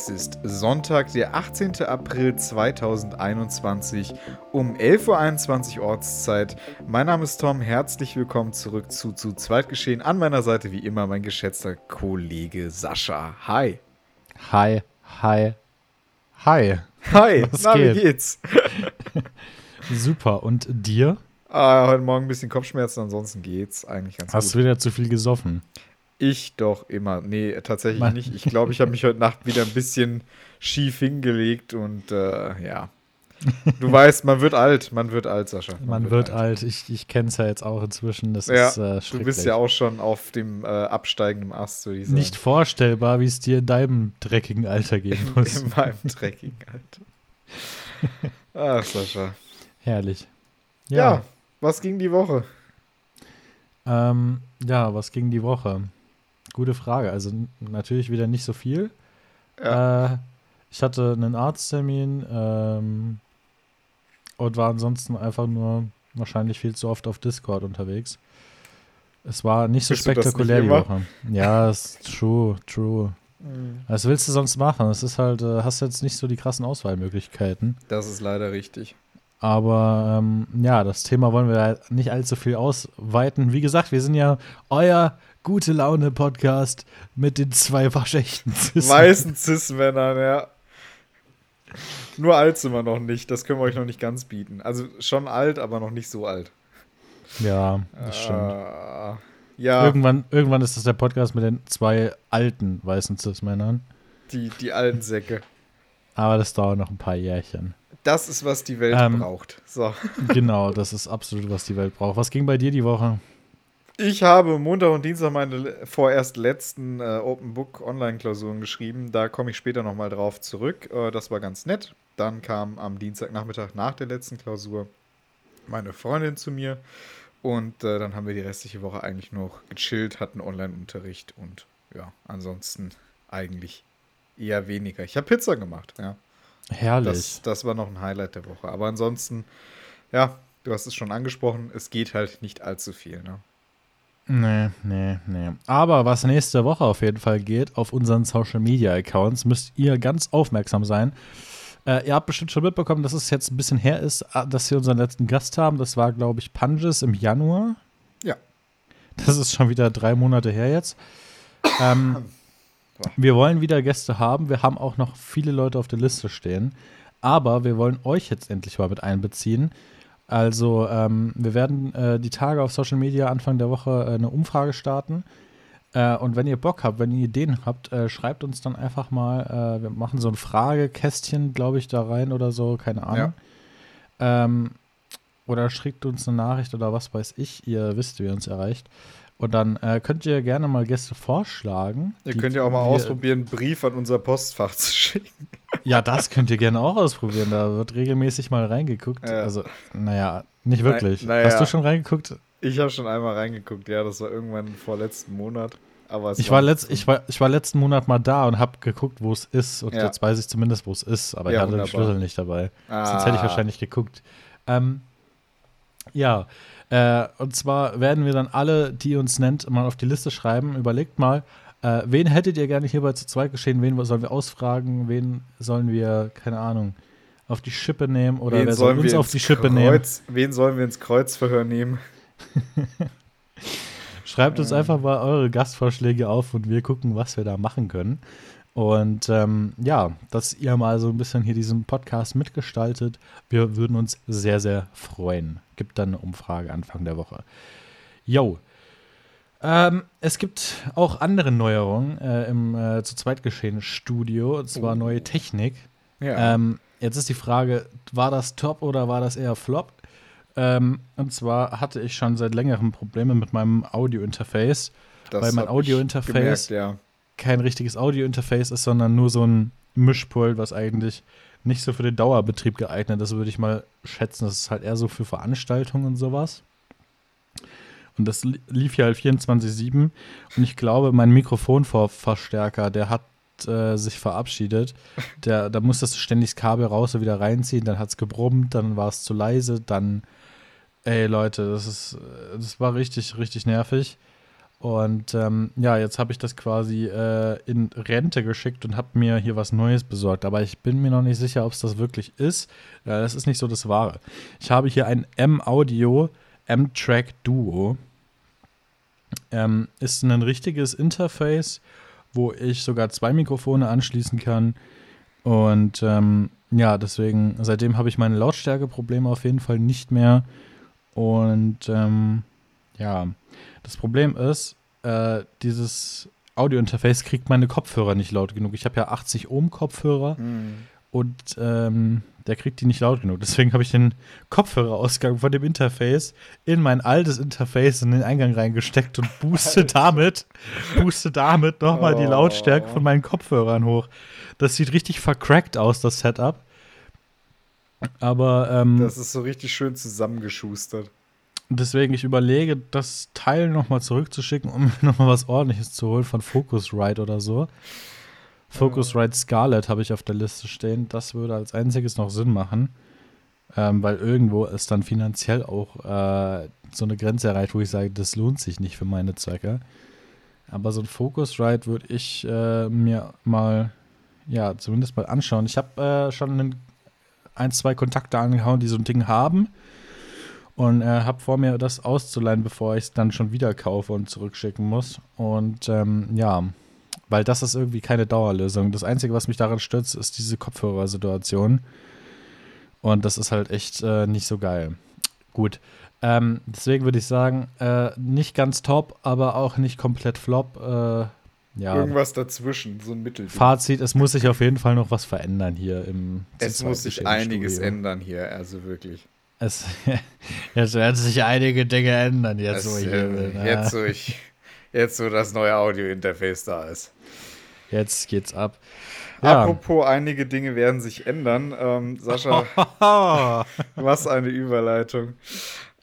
Es ist Sonntag, der 18. April 2021 um 11.21 Uhr Ortszeit. Mein Name ist Tom, herzlich willkommen zurück zu zu Zweitgeschehen. An meiner Seite wie immer mein geschätzter Kollege Sascha. Hi. Hi, hi, hi. Hi, Was na, geht? wie geht's? Super. Und dir? Ah, heute Morgen ein bisschen Kopfschmerzen, ansonsten geht's eigentlich ganz Hast gut. du wieder zu viel gesoffen? Ich doch immer. Nee, tatsächlich Mann. nicht. Ich glaube, ich habe mich heute Nacht wieder ein bisschen schief hingelegt und äh, ja. Du weißt, man wird alt, man wird alt, Sascha. Man wird alt. Ich, ich kenne es ja jetzt auch inzwischen. Das Ja, ist äh, du bist ja auch schon auf dem äh, absteigenden Ast, sagen. Nicht vorstellbar, wie es dir in deinem dreckigen Alter gehen muss. in meinem dreckigen Alter. Ach, Sascha. Herrlich. Ja. was ging die Woche? Ja. Ähm, ja, was ging die Woche? Gute Frage. Also natürlich wieder nicht so viel. Ja. Äh, ich hatte einen Arzttermin ähm, und war ansonsten einfach nur wahrscheinlich viel zu oft auf Discord unterwegs. Es war nicht so Bist spektakulär nicht die? Woche. Ja, ist true, true. Hm. Was willst du sonst machen? Es ist halt, äh, hast jetzt nicht so die krassen Auswahlmöglichkeiten. Das ist leider richtig. Aber ähm, ja, das Thema wollen wir halt nicht allzu viel ausweiten. Wie gesagt, wir sind ja euer gute Laune Podcast mit den zwei waschechten Cis- Weißen Cis-Männern, ja. Nur alt sind wir noch nicht. Das können wir euch noch nicht ganz bieten. Also schon alt, aber noch nicht so alt. Ja, das stimmt. Äh, ja, Irgendwann, irgendwann ist das der Podcast mit den zwei alten weißen Cis-Männern. die, die alten Säcke. Aber das dauert noch ein paar Jährchen. Das ist, was die Welt Ähm. braucht. So. genau, das ist absolut, was die Welt braucht. Was ging bei dir die Woche? Ich habe Montag und Dienstag meine vorerst letzten äh, Open Book Online-Klausuren geschrieben. Da komme ich später nochmal drauf zurück. Äh, das war ganz nett. Dann kam am Dienstagnachmittag nach der letzten Klausur meine Freundin zu mir. Und äh, dann haben wir die restliche Woche eigentlich noch gechillt, hatten Online-Unterricht und ja, ansonsten eigentlich eher weniger. Ich habe Pizza gemacht, ja. Herrlich. Das, das war noch ein Highlight der Woche. Aber ansonsten, ja, du hast es schon angesprochen, es geht halt nicht allzu viel, ne? Nee, nee, nee. Aber was nächste Woche auf jeden Fall geht, auf unseren Social Media Accounts, müsst ihr ganz aufmerksam sein. Äh, ihr habt bestimmt schon mitbekommen, dass es jetzt ein bisschen her ist, äh, dass wir unseren letzten Gast haben. Das war, glaube ich, Punges im Januar. Ja. Das ist schon wieder drei Monate her jetzt. Ähm, wir wollen wieder Gäste haben. Wir haben auch noch viele Leute auf der Liste stehen. Aber wir wollen euch jetzt endlich mal mit einbeziehen. Also, ähm, wir werden äh, die Tage auf Social Media Anfang der Woche äh, eine Umfrage starten. Äh, und wenn ihr Bock habt, wenn ihr Ideen habt, äh, schreibt uns dann einfach mal. Äh, wir machen so ein Fragekästchen, glaube ich, da rein oder so, keine Ahnung. Ähm, oder schickt uns eine Nachricht oder was weiß ich. Ihr wisst, wie ihr uns erreicht. Und dann äh, könnt ihr gerne mal Gäste vorschlagen. Ihr könnt ja auch mal ausprobieren, einen Brief an unser Postfach zu schicken. Ja, das könnt ihr gerne auch ausprobieren. Da wird regelmäßig mal reingeguckt. Ja. Also, naja, nicht wirklich. naja. Hast du schon reingeguckt? Ich habe schon einmal reingeguckt, ja, das war irgendwann vorletzten Monat. Aber Ich war, letzt, ich, war, ich war letzten Monat mal da und habe geguckt, wo es ist. Und Ja. jetzt weiß ich zumindest, wo es ist. Aber ich hatte den wunderbar. Schlüssel nicht dabei. ah, Sonst hätte ich wahrscheinlich geguckt. Ähm, ja, äh, und zwar werden wir dann alle, die ihr uns nennt, mal auf die Liste schreiben. Überlegt mal, äh, wen hättet ihr gerne hierbei zu zweit geschehen? Wen sollen wir ausfragen? Wen sollen wir, keine Ahnung, auf die Schippe nehmen? Oder wen wer soll sollen uns wir auf die Schippe nehmen? Kreuz, Wen sollen wir ins Kreuzverhör nehmen? Schreibt uns einfach mal eure Gastvorschläge auf und wir gucken, was wir da machen können. Und ähm, ja, dass ihr mal so ein bisschen hier diesen Podcast mitgestaltet. Wir würden uns sehr, sehr freuen. Gibt dann eine Umfrage Anfang der Woche. Yo. Ähm, es gibt auch andere Neuerungen äh, im äh, zu zweit geschehen Studio, und zwar Oh. neue Technik. Ja. Ähm, jetzt ist die Frage, war das top oder war das eher flop? Ähm, und zwar hatte ich schon seit längerem Probleme mit meinem Audio-Interface. das weil mein Audio-Interface- Ja. Kein richtiges Audio-Interface ist, sondern nur so ein Mischpult, was eigentlich nicht so für den Dauerbetrieb geeignet ist, würde ich mal schätzen. Das ist halt eher so für Veranstaltungen und sowas. Und das li- lief ja halt 24-7. Und ich glaube, mein Mikrofonverstärker, der hat äh, sich verabschiedet. Der, da musstest du ständig das Kabel raus und wieder reinziehen, dann hat es gebrummt, dann war es zu leise, dann, ey Leute, das ist, äh, das war richtig, richtig nervig. Und ähm, ja, jetzt habe ich das quasi äh, in Rente geschickt und habe mir hier was Neues besorgt. Aber ich bin mir noch nicht sicher, ob es das wirklich ist. Äh, das ist nicht so das Wahre. Ich habe hier ein M-Audio M-Track Duo. Ähm, ist ein richtiges Interface, wo ich sogar zwei Mikrofone anschließen kann. Und ähm, ja, deswegen, seitdem habe ich meine Lautstärkeprobleme auf jeden Fall nicht mehr. Und ähm, ja, das Problem ist, äh, dieses Audiointerface kriegt meine Kopfhörer nicht laut genug. Ich habe ja 80 Ohm Kopfhörer mhm. und ähm, der kriegt die nicht laut genug. Deswegen habe ich den Kopfhörerausgang von dem Interface in mein altes Interface in den Eingang reingesteckt und booste damit, booste damit nochmal oh. die Lautstärke von meinen Kopfhörern hoch. Das sieht richtig vercrackt aus, das Setup. Aber ähm, das ist so richtig schön zusammengeschustert. Deswegen, ich überlege, das Teil nochmal zurückzuschicken, um nochmal was ordentliches zu holen von Focusrite oder so. Focusrite Scarlet habe ich auf der Liste stehen. Das würde als einziges noch Sinn machen. Ähm, weil irgendwo ist dann finanziell auch äh, so eine Grenze erreicht, wo ich sage, das lohnt sich nicht für meine Zwecke. Aber so ein Focusrite würde ich äh, mir mal, ja, zumindest mal anschauen. Ich habe äh, schon ein, zwei Kontakte angehauen, die so ein Ding haben und äh, habe vor mir, das auszuleihen, bevor ich es dann schon wieder kaufe und zurückschicken muss. Und ähm, ja, weil das ist irgendwie keine Dauerlösung. Das Einzige, was mich daran stürzt, ist diese Kopfhörersituation. Und das ist halt echt äh, nicht so geil. Gut. Ähm, deswegen würde ich sagen, äh, nicht ganz top, aber auch nicht komplett flop. Äh, ja. Irgendwas dazwischen, so ein Mittel. Fazit, es muss sich auf jeden Fall noch was verändern hier im Es muss sich einiges ändern hier, also wirklich. Es, jetzt werden sich einige Dinge ändern, jetzt, es, wo ich hier bin. Jetzt, wo ich, jetzt, wo das neue Audio-Interface da ist. Jetzt geht's ab. Ja. Apropos, einige Dinge werden sich ändern. Ähm, Sascha, was eine Überleitung.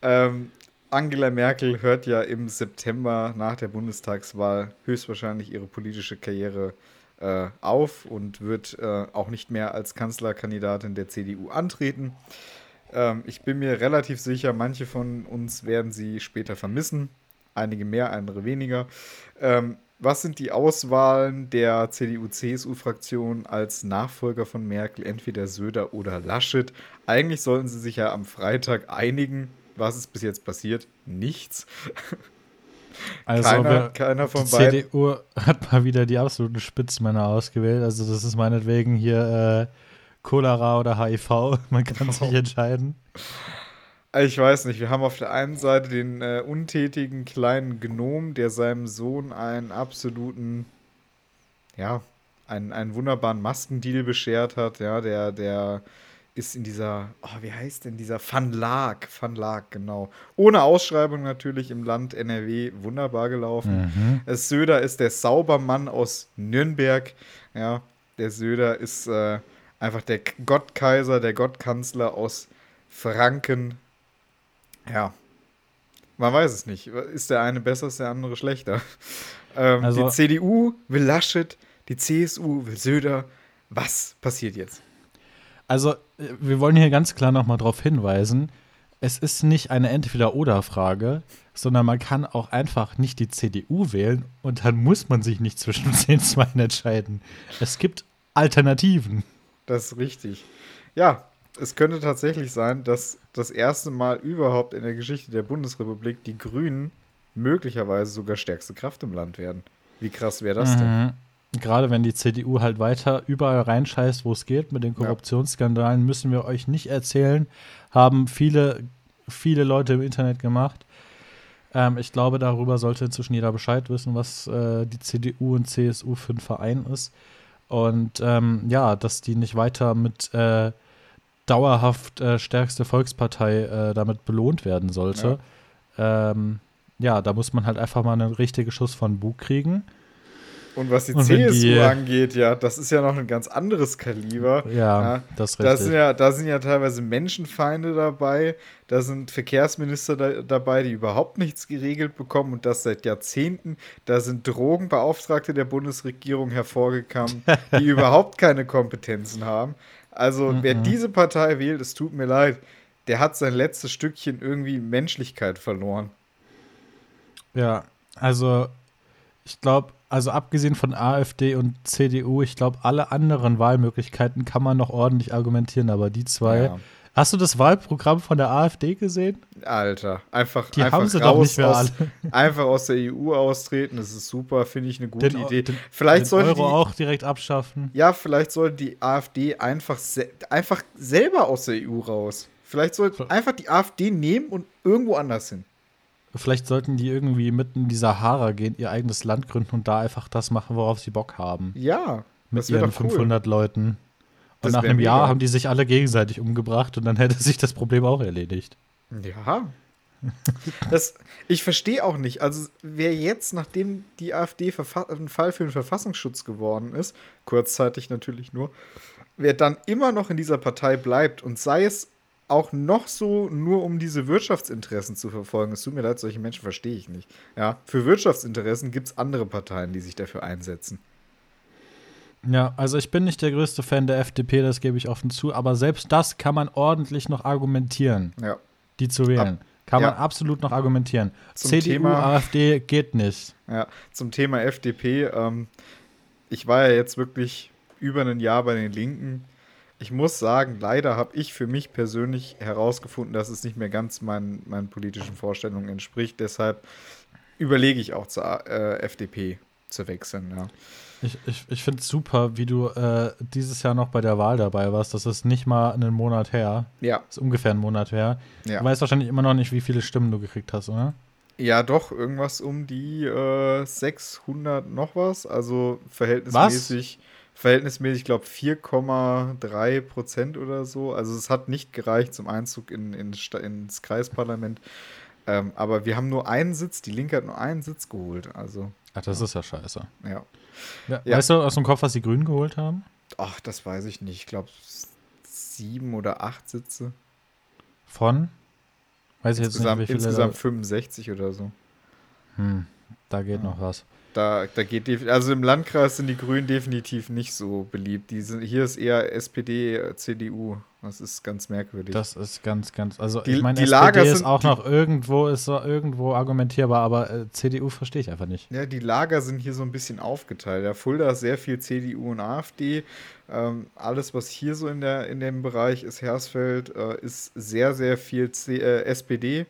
Ähm, Angela Merkel hört ja im September nach der Bundestagswahl höchstwahrscheinlich ihre politische Karriere äh, auf und wird äh, auch nicht mehr als Kanzlerkandidatin der CDU antreten. Ähm, ich bin mir relativ sicher, manche von uns werden sie später vermissen. Einige mehr, andere weniger. Ähm, was sind die Auswahlen der CDU-CSU-Fraktion als Nachfolger von Merkel, entweder Söder oder Laschet? Eigentlich sollten sie sich ja am Freitag einigen. Was ist bis jetzt passiert? Nichts. Also keiner, keiner von die beiden. CDU hat mal wieder die absoluten Spitzmänner ausgewählt. Also das ist meinetwegen hier äh, Cholera oder HIV. Man kann sich oh. entscheiden. Ich weiß nicht, wir haben auf der einen Seite den äh, untätigen kleinen Gnom, der seinem Sohn einen absoluten, ja, einen, einen wunderbaren Maskendeal beschert hat, ja, der, der ist in dieser, oh, wie heißt denn dieser Van Laak, Van Laak, genau. Ohne Ausschreibung natürlich im Land NRW wunderbar gelaufen. Mhm. Es Söder ist der Saubermann aus Nürnberg, ja, der Söder ist äh, einfach der Gottkaiser, der Gottkanzler aus Franken. Ja, man weiß es nicht. Ist der eine besser, ist der andere schlechter? Ähm, also, die CDU will Laschet, die CSU will Söder. Was passiert jetzt? Also, äh, wir wollen hier ganz klar nochmal darauf hinweisen, es ist nicht eine Entweder-Oder-Frage, sondern man kann auch einfach nicht die CDU wählen und dann muss man sich nicht zwischen den zwei entscheiden. Es gibt Alternativen. Das ist richtig. Ja, es könnte tatsächlich sein, dass das erste Mal überhaupt in der Geschichte der Bundesrepublik die Grünen möglicherweise sogar stärkste Kraft im Land werden. Wie krass wäre das mhm. denn? Gerade wenn die CDU halt weiter überall reinscheißt, wo es geht, mit den Korruptionsskandalen, ja. müssen wir euch nicht erzählen, haben viele, viele Leute im Internet gemacht. Ähm, ich glaube, darüber sollte inzwischen jeder Bescheid wissen, was äh, die CDU und CSU für ein Verein ist. Und ähm, ja, dass die nicht weiter mit äh, dauerhaft äh, stärkste Volkspartei äh, damit belohnt werden sollte. Ja. Ähm, ja, da muss man halt einfach mal einen richtigen Schuss von Bug kriegen. Und was die und CSU die, angeht, ja, das ist ja noch ein ganz anderes Kaliber. Ja, ja das ist richtig. Da sind ja, da sind ja teilweise Menschenfeinde dabei, da sind Verkehrsminister da, dabei, die überhaupt nichts geregelt bekommen und das seit Jahrzehnten. Da sind Drogenbeauftragte der Bundesregierung hervorgekommen, die überhaupt keine Kompetenzen haben. Also, mhm. wer diese Partei wählt, es tut mir leid, der hat sein letztes Stückchen irgendwie Menschlichkeit verloren. Ja, Also, ich glaube, also abgesehen von AfD und CDU, ich glaube, alle anderen Wahlmöglichkeiten kann man noch ordentlich argumentieren, aber die zwei. Ja. Hast du das Wahlprogramm von der AfD gesehen? Alter, einfach, die einfach haben sie doch nicht mehr aus, alle. einfach aus der EU austreten, das ist super, finde ich eine gute Den- Idee. den- vielleicht Den sollte Euro die, auch direkt abschaffen. ja, vielleicht sollte die AfD einfach, se einfach selber aus der EU raus. Vielleicht sollte einfach die AfD nehmen und irgendwo anders hin. Vielleicht sollten die irgendwie mitten in die Sahara gehen, ihr eigenes Land gründen und da einfach das machen, worauf sie Bock haben. Ja, Mit ihren cool. 500 Leuten. Und nach einem Jahr mega. haben die sich alle gegenseitig umgebracht und dann hätte sich das Problem auch erledigt. Ja. Das, ich verstehe auch nicht. Also, wer jetzt, nachdem die AfD ein Fall für den Verfassungsschutz geworden ist, kurzzeitig natürlich nur, wer dann immer noch in dieser Partei bleibt und sei es auch noch so nur um diese Wirtschaftsinteressen zu verfolgen. Es tut mir leid, solche Menschen verstehe ich nicht. Ja, für Wirtschaftsinteressen gibt es andere Parteien, die sich dafür einsetzen. Ja, also ich bin nicht der größte Fan der FDP, das gebe ich offen zu, aber selbst das kann man ordentlich noch argumentieren, Ja. die zu wählen. Kann ja. man absolut noch argumentieren. Zum CDU, Thema- AfD geht nicht. Ja, zum Thema FDP. Ähm, ich war ja jetzt wirklich über ein Jahr bei den Linken. Ich muss sagen, leider habe ich für mich persönlich herausgefunden, dass es nicht mehr ganz meinen, meinen politischen Vorstellungen entspricht. Deshalb überlege ich auch zur äh, FDP zu wechseln. Ja. Ich, ich, ich finde es super, wie du äh, dieses Jahr noch bei der Wahl dabei warst. Das ist nicht mal einen Monat her. Ja, Das ist ungefähr einen Monat her. ja. Du weißt wahrscheinlich immer noch nicht, wie viele Stimmen du gekriegt hast, oder? ja, doch, irgendwas um die äh, 600 noch was. Also verhältnismäßig, verhältnismäßig, ich glaube 4,3 Prozent oder so. Also es hat nicht gereicht zum Einzug in, in, ins Kreisparlament. Ähm, aber wir haben nur einen Sitz, die Linke hat nur einen Sitz geholt. Also, Ach, das ist ja scheiße. ja. Ja, Ja. Weißt du aus dem Kopf, was die Grünen geholt haben? Ach, das weiß ich nicht. Ich glaube sieben oder acht Sitze. Von? Weiß ich jetzt Insgesamt, nicht, wie viele. insgesamt 65 oder so. Hm, da geht noch was. Da, da geht also im Landkreis sind die Grünen definitiv nicht so beliebt. Die sind, hier ist eher SPD, CDU. Das ist ganz merkwürdig. Das ist ganz, ganz. Also Die- ich meine, SPD Lager ist sind- auch die- noch irgendwo, ist so irgendwo argumentierbar, aber äh, CDU verstehe ich einfach nicht. ja, die Lager sind hier so ein bisschen aufgeteilt. Ja, Fulda ist sehr viel CDU und AfD. Ähm, alles, was hier so in, der, in dem Bereich ist, Hersfeld, äh, ist sehr, sehr viel C äh, SPD.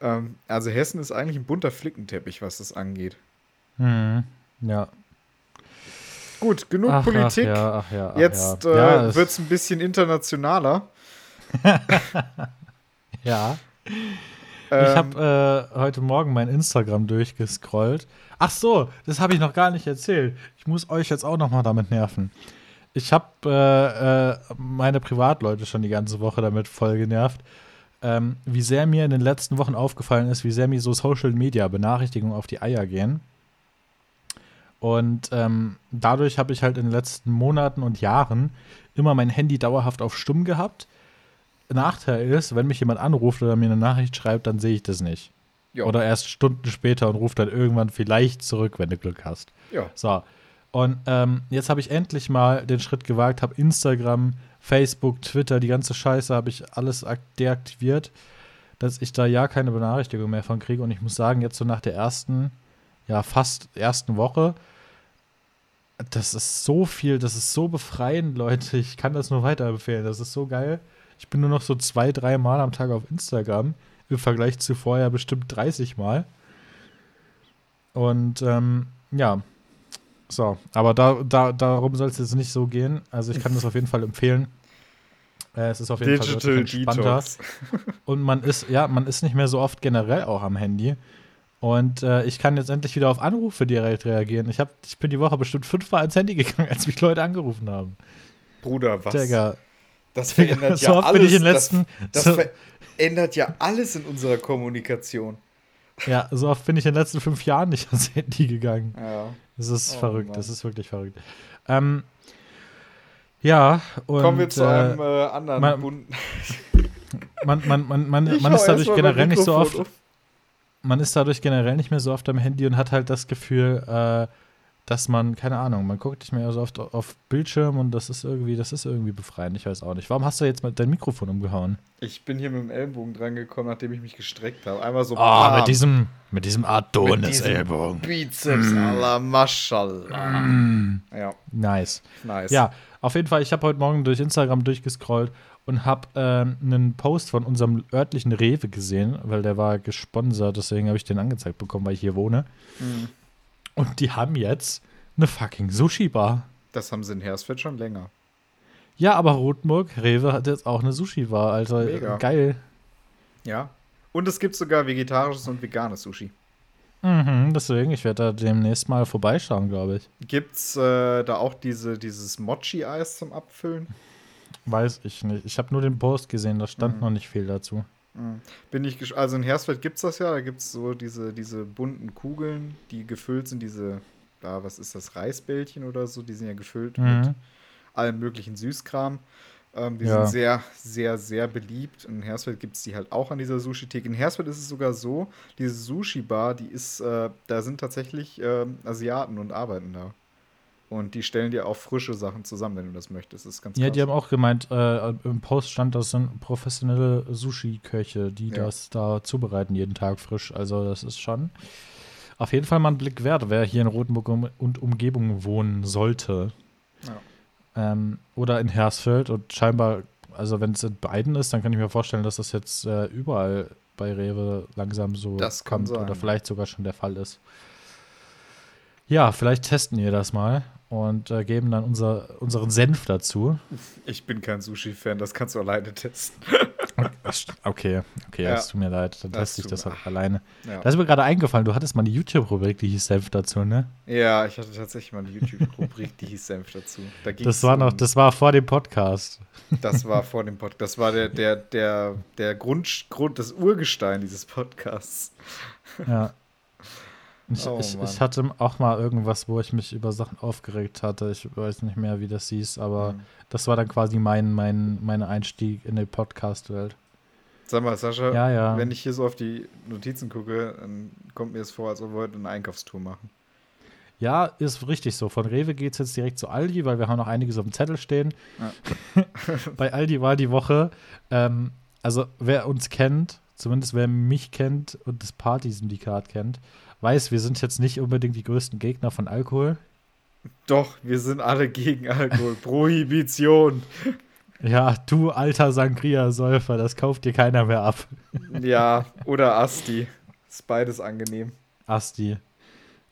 Ähm, also Hessen ist eigentlich ein bunter Flickenteppich, was das angeht. Hm, ja. Gut, genug Ach, Politik. Ach ja, ach ja, Jetzt ja. äh, wird es ein bisschen internationaler. ja. Ich Ähm, habe äh, heute Morgen mein Instagram durchgescrollt. Ach so, das habe ich noch gar nicht erzählt. Ich muss euch jetzt auch noch mal damit nerven. Ich habe äh, äh, meine Privatleute schon die ganze Woche damit voll genervt, ähm, wie sehr mir in den letzten Wochen aufgefallen ist, wie sehr mir so Social Media Benachrichtigungen auf die Eier gehen. Und ähm, dadurch habe ich halt in den letzten Monaten und Jahren immer mein Handy dauerhaft auf Stumm gehabt. Nachteil ist, wenn mich jemand anruft oder mir eine Nachricht schreibt, dann sehe ich das nicht. ja, Oder erst Stunden später und ruft dann irgendwann vielleicht zurück, wenn du Glück hast. ja. So. Und ähm, jetzt habe ich endlich mal den Schritt gewagt, habe Instagram, Facebook, Twitter, die ganze Scheiße habe ich alles ak- deaktiviert, dass ich da ja keine Benachrichtigung mehr von kriege. Und ich muss sagen, jetzt so nach der ersten, ja, fast ersten Woche, das ist so viel, das ist so befreiend, Leute. Ich kann das nur weiterempfehlen. Das ist so geil. Ich bin nur noch so zwei, drei Mal am Tag auf Instagram. Im Vergleich zu vorher bestimmt 30 Mal. Und ähm, ja, so, aber da, da, darum soll es jetzt nicht so gehen. Also ich kann das auf jeden Fall empfehlen. Äh, es ist auf jeden Fall Digital deutlich entspannter. Detox. Und man ist, ja, man ist nicht mehr so oft generell auch am Handy. Und äh, ich kann jetzt endlich wieder auf Anrufe direkt reagieren. Ich, hab, ich bin die Woche bestimmt fünfmal ans Handy gegangen, als mich Leute angerufen haben. Bruder, was? Digga, Das verändert so ja alles. letzten, das so, das verändert ja alles in unserer Kommunikation. ja, so oft bin ich in den letzten fünf Jahren nicht ans Handy gegangen. Ja. Das ist Oh, verrückt, Mann. das ist wirklich verrückt. Ähm, ja, und Kommen wir zu äh, einem äh, anderen man- bunten. man, man, man, man, man ist dadurch generell nicht so oft, man ist dadurch generell nicht mehr so oft am Handy und hat halt das Gefühl, äh, dass man, keine Ahnung, man guckt nicht mehr so oft auf Bildschirm und das ist irgendwie, das ist irgendwie befreiend. Ich weiß auch nicht. Warum hast du jetzt mal dein Mikrofon umgehauen? Ich bin hier mit dem Ellbogen dran gekommen, nachdem ich mich gestreckt habe. Einmal so. Oh, mit diesem, mit diesem Adonis-Ellbogen. Bizeps mm. la Maschallah. Mm. Ja. Nice. Nice. Ja, auf jeden Fall, ich habe heute Morgen durch Instagram durchgescrollt und habe ähm, einen Post von unserem örtlichen Rewe gesehen, weil der war gesponsert, deswegen habe ich den angezeigt bekommen, weil ich hier wohne. Mhm. Und die haben jetzt eine fucking Sushi-Bar. Das haben sie in Hersfeld schon länger. Ja, aber Rotenburg, Rewe hat jetzt auch eine Sushi-Bar, Alter. Mega. Geil. Ja. Und es gibt sogar vegetarisches und veganes Sushi. Mhm, deswegen, ich werde da demnächst mal vorbeischauen, glaube ich. Gibt's äh, da auch diese, dieses Mochi-Eis zum Abfüllen? Weiß ich nicht. Ich habe nur den Post gesehen, da stand mhm. noch nicht viel dazu. Mhm. Bin ich also in Hersfeld gibt es das ja, da gibt es so diese, diese bunten Kugeln, die gefüllt sind, diese, da, was ist das, Reisbällchen oder so, die sind ja gefüllt mhm. mit allem möglichen Süßkram. Ähm, die ja. sind sehr, sehr, sehr beliebt. In Hersfeld gibt es die halt auch an dieser Sushi-Theke. In Hersfeld ist es sogar so, diese Sushi-Bar, die ist, äh, da sind tatsächlich äh, Asiaten und arbeiten da. Und die stellen dir auch frische Sachen zusammen, wenn du das möchtest. Das ist ganz Ja, krass. die haben auch gemeint, äh, im Post stand, das sind professionelle Sushi-Köche, die ja. das da zubereiten, jeden Tag frisch. Also, das ist schon auf jeden Fall mal ein Blick wert, wer hier in Rotenburg und Umgebung wohnen sollte. Ja. Ähm, oder in Hersfeld und scheinbar, also wenn es in beiden ist, dann kann ich mir vorstellen, dass das jetzt äh, überall bei Rewe langsam so das kommt sein. oder vielleicht sogar schon der Fall ist. Ja, vielleicht testen wir das mal und äh, geben dann unser, unseren Senf dazu. Ich bin kein Sushi-Fan, das kannst du alleine testen. okay, okay, ja. es tut mir leid, dann teste ich das auch alleine. Ja. Da ist mir gerade eingefallen, du hattest mal eine YouTube-Rubrik, die hieß Senf dazu, ne? Ja, ich hatte tatsächlich mal eine YouTube-Rubrik, die hieß Senf dazu. Da das war noch, das war vor dem Podcast. Das war vor dem Podcast. Das war der, der, der, der Grund, Grund, das Urgestein dieses Podcasts. Ja. Ich, oh, ich, ich, hatte auch mal irgendwas, wo ich mich über Sachen aufgeregt hatte. Ich weiß nicht mehr, wie das hieß, aber mhm. das war dann quasi mein, mein, mein Einstieg in die Podcast-Welt. Sag mal, Sascha, ja, ja. wenn ich hier so auf die Notizen gucke, dann kommt mir es vor, als ob wir heute eine Einkaufstour machen. Ja, ist richtig so. Von Rewe geht es jetzt direkt zu Aldi, weil wir haben noch einiges auf dem Zettel stehen. Ja. Bei Aldi war die Woche, ähm, also wer uns kennt, zumindest wer mich kennt und das Party-Syndikat kennt, weiß, wir sind jetzt nicht unbedingt die größten Gegner von Alkohol. Doch, wir sind alle gegen Alkohol. Prohibition. Ja, du alter Sangria-Säufer, das kauft dir keiner mehr ab. Ja, oder Asti. Ist beides angenehm. Asti.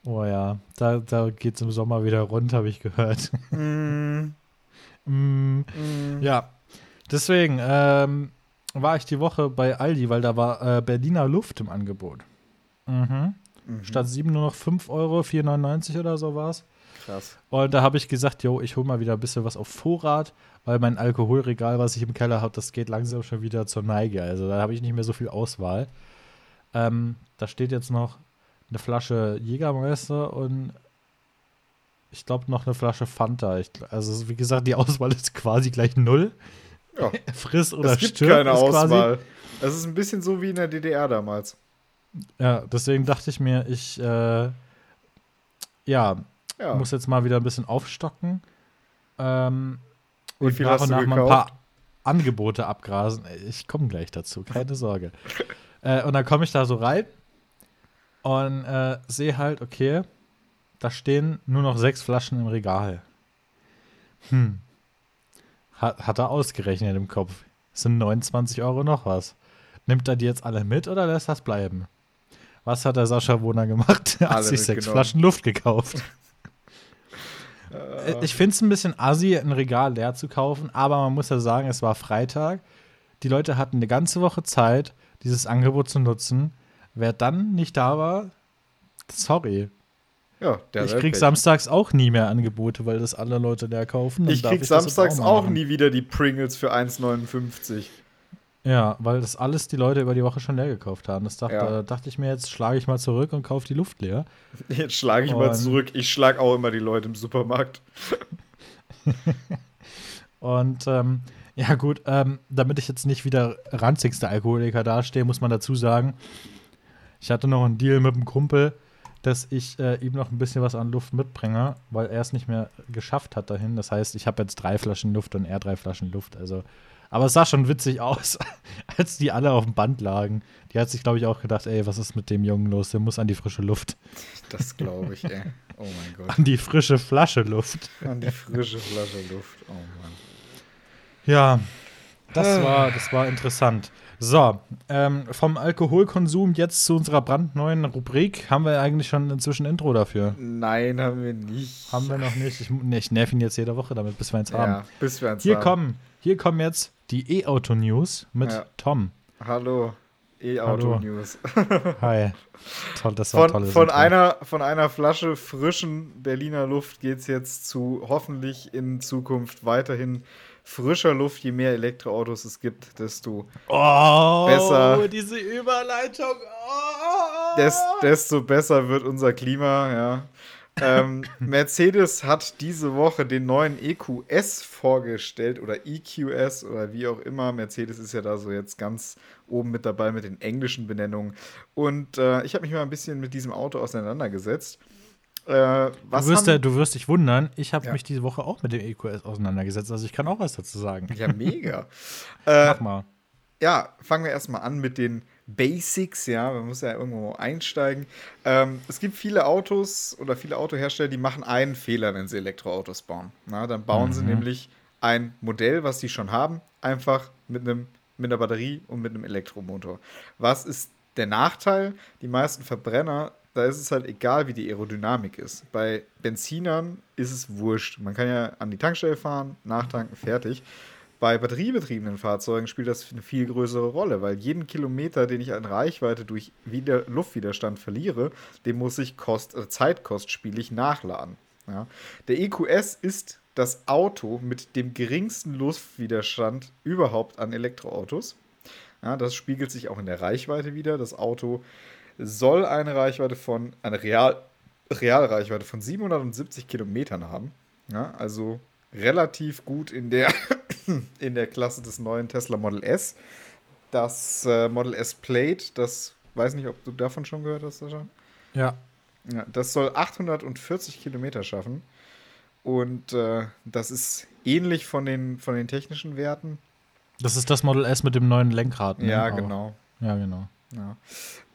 Oh ja, da, da geht es im Sommer wieder rund, habe ich gehört. Mm. mm. Mm. Ja, deswegen ähm, war ich die Woche bei Aldi, weil da war äh, Berliner Luft im Angebot. Mhm. Mhm. Statt 7 nur noch 5 Euro, 4,99 oder so war es. Krass. Und da habe ich gesagt, jo, ich hole mal wieder ein bisschen was auf Vorrat, weil mein Alkoholregal, was ich im Keller habe, das geht langsam schon wieder zur Neige. Also da habe ich nicht mehr so viel Auswahl. Ähm, da steht jetzt noch eine Flasche Jägermeister und ich glaube noch eine Flasche Fanta. Ich, also wie gesagt, die Auswahl ist quasi gleich null. Ja. Friss oder es gibt stirb. Keine Auswahl. Es ist ein bisschen so wie in der DDR damals. Ja, deswegen dachte ich mir, ich äh, ja, ja, muss jetzt mal wieder ein bisschen aufstocken. Ähm, Wie viel nach und nach mal ein paar Angebote abgrasen. Ich komme gleich dazu, keine Sorge. äh, und dann komme ich da so rein und äh, sehe halt, okay, da stehen nur noch sechs Flaschen im Regal. Hm. Hat, hat er ausgerechnet im Kopf. Das sind 29 Euro noch was. Nimmt er die jetzt alle mit oder lässt das bleiben? Was hat der Sascha Wohner gemacht? Er hat sich sechs Flaschen Luft gekauft. Äh, ich finde es ein bisschen assi, ein Regal leer zu kaufen, aber man muss ja sagen, es war Freitag. Die Leute hatten eine ganze Woche Zeit, dieses Angebot zu nutzen. Wer dann nicht da war, sorry. Ja, ich krieg samstags auch nie mehr Angebote, weil das alle Leute leer kaufen. ich krieg ich samstags auch, auch nie wieder die Pringles für 1,59. Ja, weil das alles die Leute über die Woche schon leer gekauft haben. Das dachte, ja. dachte ich mir, jetzt schlage ich mal zurück und kaufe die Luft leer. Jetzt schlage ich und mal zurück. Ich schlage auch immer die Leute im Supermarkt. und ähm, ja, gut, ähm, damit ich jetzt nicht wieder ranzigster Alkoholiker dastehe, muss man dazu sagen, ich hatte noch einen Deal mit einem Kumpel, dass ich äh, ihm noch ein bisschen was an Luft mitbringe, weil er es nicht mehr geschafft hat dahin. Das heißt, ich habe jetzt drei Flaschen Luft und er drei Flaschen Luft. Also, aber es sah schon witzig aus, als die alle auf dem Band lagen. Die hat sich, glaube ich, auch gedacht, ey, was ist mit dem Jungen los? Der muss an die frische Luft. Das glaube ich, ey. Oh mein Gott. An die frische Flasche Luft. An die frische Flasche Luft. Oh Mann. Ja, das war, das war interessant. So, ähm, vom Alkoholkonsum jetzt zu unserer brandneuen Rubrik. Haben wir eigentlich schon inzwischen Intro dafür? Nein, haben wir nicht. Haben wir noch nicht. Ich, nee, ich nerv ihn jetzt jede Woche damit, bis wir eins haben. Ja, bis wir eins Hier haben. kommen, hier kommen jetzt die E-Auto-News mit Ja. Tom. Hallo. E-Auto-News. Hi. Toll, das war Von, tolles von, einer, von einer Flasche frischen Berliner Luft geht es jetzt zu hoffentlich in Zukunft weiterhin frischer Luft. Je mehr Elektroautos es gibt, desto, Oh, besser. diese Überleitung. Oh. des, desto besser wird unser Klima. Ja. Ähm, Mercedes hat diese Woche den neuen EQS vorgestellt oder EQS oder wie auch immer. Mercedes ist ja da so jetzt ganz oben mit dabei mit den englischen Benennungen. Und äh, ich habe mich mal ein bisschen mit diesem Auto auseinandergesetzt. Äh, was du, wirst, haben- du wirst dich wundern, ich habe Ja. mich diese Woche auch mit dem EQS auseinandergesetzt. Also ich kann auch was dazu sagen. Ja, mega. äh, Mach mal. ja, fangen wir erstmal an mit den Basics, ja, man muss ja irgendwo einsteigen. Ähm, es gibt viele Autos oder viele Autohersteller, die machen einen Fehler, wenn sie Elektroautos bauen. Na, dann bauen sie Mhm. nämlich ein Modell, was sie schon haben, einfach mit einem mit einer Batterie und mit einem Elektromotor. Was ist der Nachteil? Die meisten Verbrenner, da ist es halt egal, wie die Aerodynamik ist. Bei Benzinern ist es wurscht. Man kann ja an die Tankstelle fahren, nachtanken, fertig. Bei batteriebetriebenen Fahrzeugen spielt das eine viel größere Rolle, weil jeden Kilometer, den ich an Reichweite durch Wider Luftwiderstand verliere, den muss ich kost äh, zeitkostspielig nachladen. Ja. Der EQS ist das Auto mit dem geringsten Luftwiderstand überhaupt an Elektroautos. Ja, das spiegelt sich auch in der Reichweite wieder. Das Auto soll eine Reichweite von, eine Real, Realreichweite von 770 Kilometern haben. Ja, also relativ gut in der, in der Klasse des neuen Tesla Model S. Das äh, Model S Plate, das weiß nicht, ob du davon schon gehört hast, Sascha. Ja. Ja, das soll 840 Kilometer schaffen. Und äh, das ist ähnlich von den, von den technischen Werten. Das ist das Model S mit dem neuen Lenkrad. ne? Ja, genau. Ja, genau. Ja.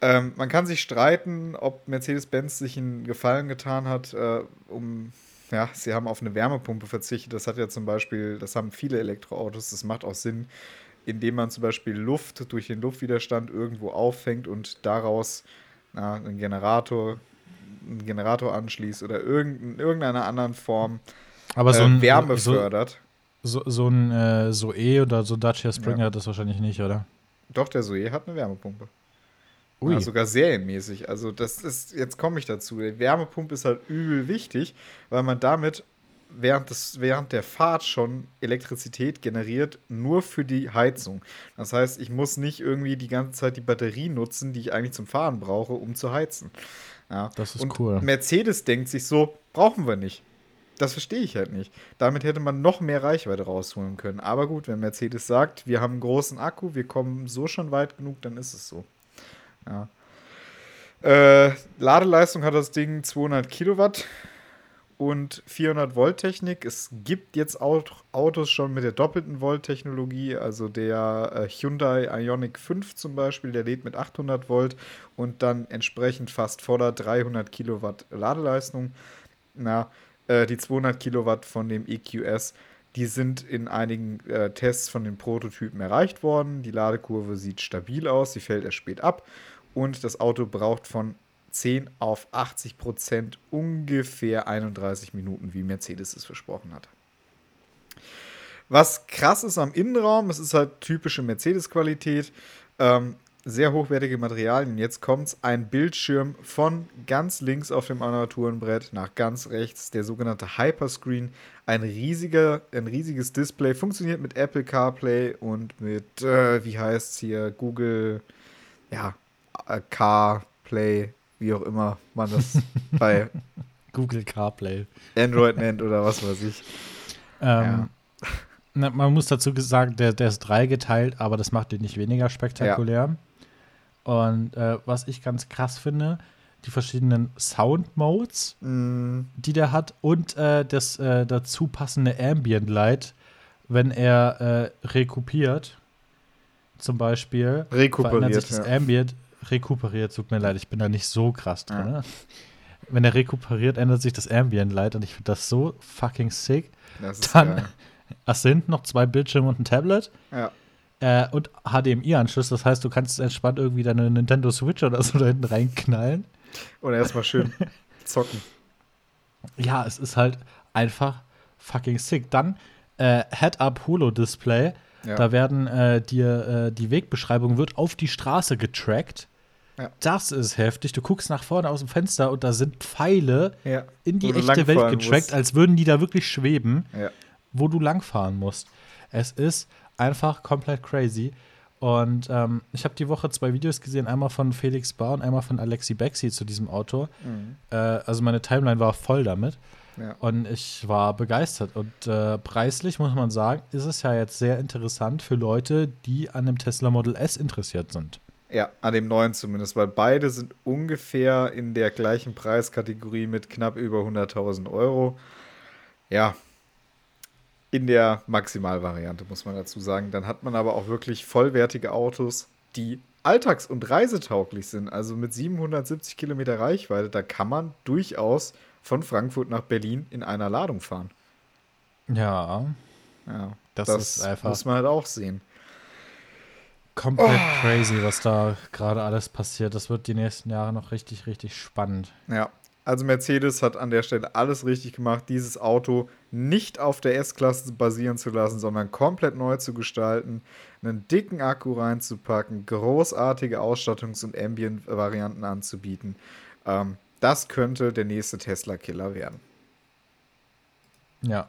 Ähm, man kann sich streiten, ob Mercedes-Benz sich einen Gefallen getan hat, äh, um, ja, sie haben auf eine Wärmepumpe verzichtet. Das hat ja zum Beispiel, das haben viele Elektroautos, das macht auch Sinn, indem man zum Beispiel Luft durch den Luftwiderstand irgendwo auffängt und daraus na, einen Generator, einen Generator anschließt oder irgend, in irgendeiner anderen Form Aber so äh, ein Wärme so, fördert. so, so ein äh, Zoe oder so Dacia Springer Ja. hat das wahrscheinlich nicht, oder? Doch, der Zoe hat eine Wärmepumpe. Ja, sogar serienmäßig. Also das ist, jetzt komme ich dazu. Die Wärmepumpe ist halt übel wichtig, weil man damit während, des, während der Fahrt schon Elektrizität generiert, nur für die Heizung. Das heißt, ich muss nicht irgendwie die ganze Zeit die Batterie nutzen, die ich eigentlich zum Fahren brauche, um zu heizen. Ja. Das ist Und cool. Mercedes denkt sich so, brauchen wir nicht. Das verstehe ich halt nicht. Damit hätte man noch mehr Reichweite rausholen können. Aber gut, wenn Mercedes sagt, wir haben einen großen Akku, wir kommen so schon weit genug, dann ist es so. Ja. Äh, Ladeleistung hat das Ding 200 Kilowatt und 400 Volt Technik. Es gibt jetzt auch Autos schon mit der doppelten Volt Technologie, also der äh, Hyundai Ioniq 5 zum Beispiel, der lädt mit 800 Volt und dann entsprechend fast voller 300 Kilowatt Ladeleistung. Na, äh, die 200 Kilowatt von dem EQS, die sind in einigen äh, Tests von den Prototypen erreicht worden. Die Ladekurve sieht stabil aus, sie fällt erst spät ab und das Auto braucht von 10 auf 80 Prozent ungefähr 31 Minuten, wie Mercedes es versprochen hat. Was krass ist am Innenraum, es ist halt typische Mercedes-Qualität, ähm, sehr hochwertige Materialien. Jetzt kommt ein Bildschirm von ganz links auf dem Armaturenbrett nach ganz rechts, der sogenannte Hyperscreen. Ein, riesiger, ein riesiges Display, funktioniert mit Apple CarPlay und mit, äh, wie heißt es hier, Google, ja, CarPlay, wie auch immer man das bei Google CarPlay. Android nennt oder was weiß ich. Ähm, na, man muss dazu sagen, der, der ist dreigeteilt, aber das macht ihn nicht weniger spektakulär. Und äh, was ich ganz krass finde, die verschiedenen Sound-Modes, Mm, die der hat und äh, das äh, dazu passende Ambient Light, wenn er äh, rekupiert. Zum Beispiel. Rekuperiert, verändert sich das ja. Ambient. Rekuperiert, tut mir leid, ich bin da nicht so krass drin. Ne? Wenn er rekuperiert, ändert sich das Ambient Light und ich finde das so fucking sick. das ist Dann geil. hast du hinten noch zwei Bildschirme und ein Tablet. Ja. Äh, und HDMI-Anschluss, das heißt, du kannst entspannt irgendwie deine Nintendo Switch oder so da hinten reinknallen. Und erstmal schön zocken. Ja, es ist halt einfach fucking sick. Dann äh, Head-Up-Holo-Display. Ja. Da werden äh, dir äh, die Wegbeschreibung wird auf die Straße getrackt. Ja. Das ist heftig. Du guckst nach vorne aus dem Fenster und da sind Pfeile ja. in die echte Welt getrackt, musst. als würden die da wirklich schweben, Ja. wo du langfahren musst. Es ist einfach komplett crazy. Und ähm, ich habe die Woche zwei Videos gesehen, einmal von Felix Bar und einmal von Alexi Bexi zu diesem Auto. Mhm. Äh, also meine Timeline war voll damit. Ja. Und ich war begeistert. Und äh, preislich muss man sagen, ist es ja jetzt sehr interessant für Leute, die an dem Tesla Model S interessiert sind. Ja, an dem neuen zumindest, weil beide sind ungefähr in der gleichen Preiskategorie mit knapp über 100.000 Euro. Ja, in der Maximalvariante muss man dazu sagen. Dann hat man aber auch wirklich vollwertige Autos, die alltags- und reisetauglich sind. Also mit 770 Kilometer Reichweite, da kann man durchaus von Frankfurt nach Berlin in einer Ladung fahren. Ja, Ja, Das das, ist einfach- muss man halt auch sehen. Komplett Oh. crazy, was da gerade alles passiert. Das wird die nächsten Jahre noch richtig, richtig spannend. Ja, also Mercedes hat an der Stelle alles richtig gemacht, dieses Auto nicht auf der S-Klasse basieren zu lassen, sondern komplett neu zu gestalten, einen dicken Akku reinzupacken, großartige Ausstattungs- und Ambient-Varianten anzubieten. Ähm, das könnte der nächste Tesla-Killer werden. Ja,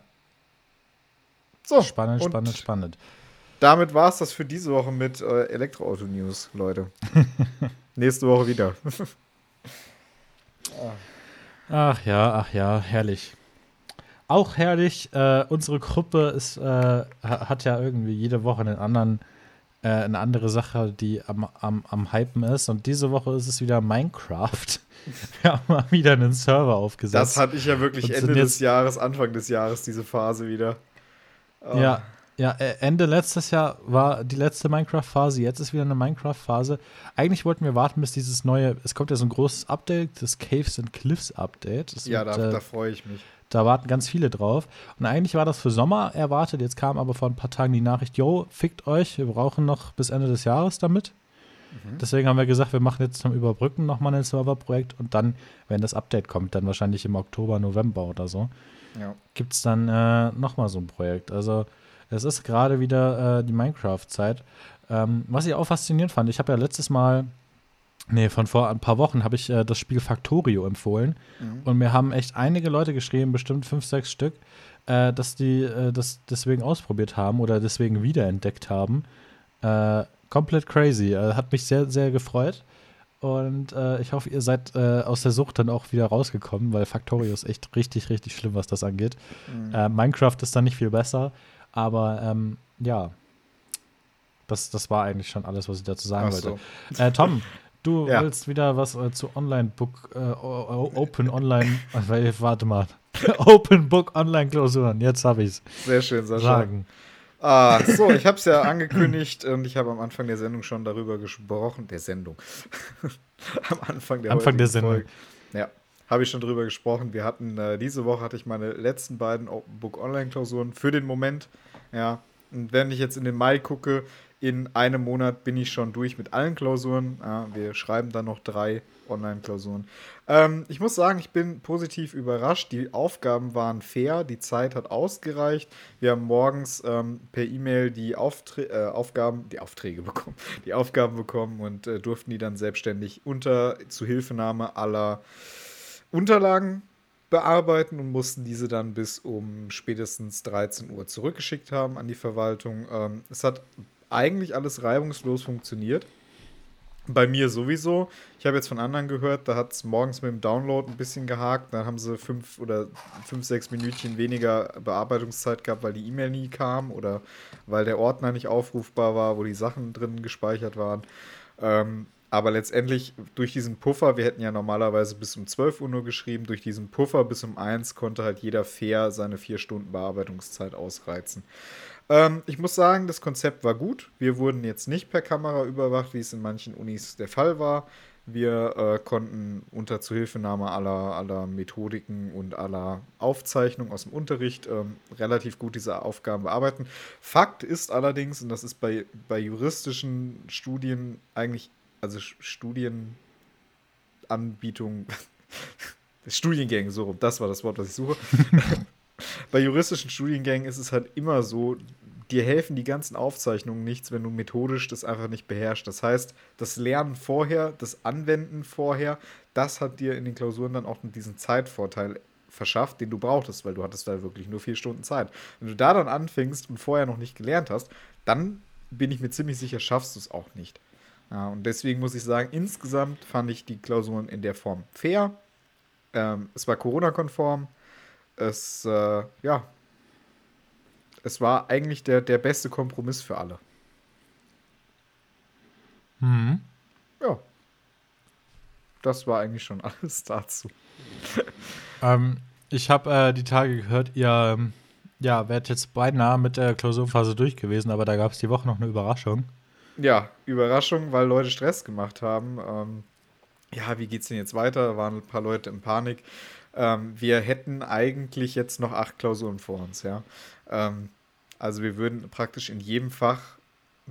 So, spannend, spannend, spannend. Damit war es das für diese Woche mit äh, Elektroauto-News, Leute. Nächste Woche wieder. Ach ja, ach ja, herrlich. Auch herrlich, äh, unsere Gruppe ist, äh, ha- hat ja irgendwie jede Woche einen anderen, äh, eine andere Sache, die am, am, am Hypen ist. Und diese Woche ist es wieder Minecraft. Wir haben mal wieder einen Server aufgesetzt. Das hatte ich ja wirklich Ende des Jahres, Anfang des Jahres, diese Phase wieder. Ah. Ja, ja, äh, Ende letztes Jahr war die letzte Minecraft-Phase, jetzt ist wieder eine Minecraft-Phase. Eigentlich wollten wir warten, bis dieses neue, es kommt ja so ein großes Update, das Caves and Cliffs Update. Das Ja, wird, da, äh, da freue ich mich. Da warten ganz viele drauf. Und eigentlich war das für Sommer erwartet. Jetzt kam aber vor ein paar Tagen die Nachricht: Yo, fickt euch, wir brauchen noch bis Ende des Jahres damit. Mhm. Deswegen haben wir gesagt, wir machen jetzt zum Überbrücken nochmal ein Serverprojekt und dann, wenn das Update kommt, dann wahrscheinlich im Oktober, November oder so, Ja. gibt es dann äh, nochmal so ein Projekt. Also, es ist gerade wieder äh, die Minecraft-Zeit. Ähm, was ich auch faszinierend fand, ich habe ja letztes Mal, nee, von vor ein paar Wochen, habe ich äh, das Spiel Factorio empfohlen. Mhm. Und mir haben echt einige Leute geschrieben, bestimmt fünf, sechs Stück, äh, dass die äh, das deswegen ausprobiert haben oder deswegen wiederentdeckt haben. Äh, komplett crazy. Äh, hat mich sehr, sehr gefreut. Und äh, ich hoffe, ihr seid äh, aus der Sucht dann auch wieder rausgekommen, weil Factorio ist echt richtig, richtig schlimm, was das angeht. Mhm. Äh, Minecraft ist dann nicht viel besser, aber ähm, ja, das, das war eigentlich schon alles, was ich dazu sagen Ach wollte. so. Äh, Tom, du Ja. willst wieder was äh, zu Online-Book, äh, o- o- Open Online, äh, warte mal, Open Book Online-Klausuren, jetzt habe ich es Sehr schön, Sascha. sagen. Ah, so, ich habe es ja angekündigt und ich habe am Anfang der Sendung schon darüber gesprochen. Der Sendung. am Anfang der, Anfang der Sendung. Folge. Ja, habe ich schon drüber gesprochen. Wir hatten, äh, diese Woche hatte ich meine letzten beiden Open Book Online-Klausuren für den Moment. Ja, und wenn ich jetzt in den Mai gucke, in einem Monat bin ich schon durch mit allen Klausuren. Ja, wir schreiben dann noch drei Online-Klausuren. Ähm, ich muss sagen, ich bin positiv überrascht. Die Aufgaben waren fair, die Zeit hat ausgereicht. Wir haben morgens ähm, per E-Mail die Aufträ äh, Aufgaben, die Aufträge bekommen, die Aufgaben bekommen und äh, durften die dann selbstständig unter Zuhilfenahme aller Unterlagen bearbeiten und mussten diese dann bis um spätestens 13 Uhr zurückgeschickt haben an die Verwaltung. Ähm, es hat eigentlich alles reibungslos funktioniert. Bei mir sowieso. Ich habe jetzt von anderen gehört, da hat es morgens mit dem Download ein bisschen gehakt. Dann haben sie fünf oder fünf, sechs Minütchen weniger Bearbeitungszeit gehabt, weil die E-Mail nie kam oder weil der Ordner nicht aufrufbar war, wo die Sachen drin gespeichert waren. Ähm, aber letztendlich durch diesen Puffer, wir hätten ja normalerweise bis um 12 Uhr nur geschrieben, durch diesen Puffer bis um 1 konnte halt jeder fair seine 4 Stunden Bearbeitungszeit ausreizen. Ähm, ich muss sagen, das Konzept war gut. Wir wurden jetzt nicht per Kamera überwacht, wie es in manchen Unis der Fall war. Wir äh, konnten unter Zuhilfenahme aller, aller Methodiken und aller Aufzeichnungen aus dem Unterricht ähm, relativ gut diese Aufgaben bearbeiten. Fakt ist allerdings, und das ist bei, bei juristischen Studien eigentlich, also Studienanbietungen, Studiengängen, so rum, das war das Wort, was ich suche. bei juristischen Studiengängen ist es halt immer so, dir helfen die ganzen Aufzeichnungen nichts, wenn du methodisch das einfach nicht beherrschst. Das heißt, das Lernen vorher, das Anwenden vorher, das hat dir in den Klausuren dann auch diesen Zeitvorteil verschafft, den du brauchtest, weil du hattest da wirklich nur vier Stunden Zeit. Wenn du da dann anfängst und vorher noch nicht gelernt hast, dann bin ich mir ziemlich sicher, schaffst du es auch nicht. Ja, und deswegen muss ich sagen, insgesamt fand ich die Klausuren in der Form fair. Ähm, es war Corona-konform. Es, äh, ja, es war eigentlich der, der beste Kompromiss für alle. Mhm. Ja. Das war eigentlich schon alles dazu. ähm, ich habe äh, die Tage gehört, ihr ähm, ja, wärt jetzt beinahe mit der Klausurphase durch gewesen, aber da gab es die Woche noch eine Überraschung. Ja, Überraschung, weil Leute Stress gemacht haben. Ähm, ja, wie geht's denn jetzt weiter? Da waren ein paar Leute in Panik. Ähm, wir hätten eigentlich jetzt noch acht Klausuren vor uns, ja. Ähm, also wir würden praktisch in jedem Fach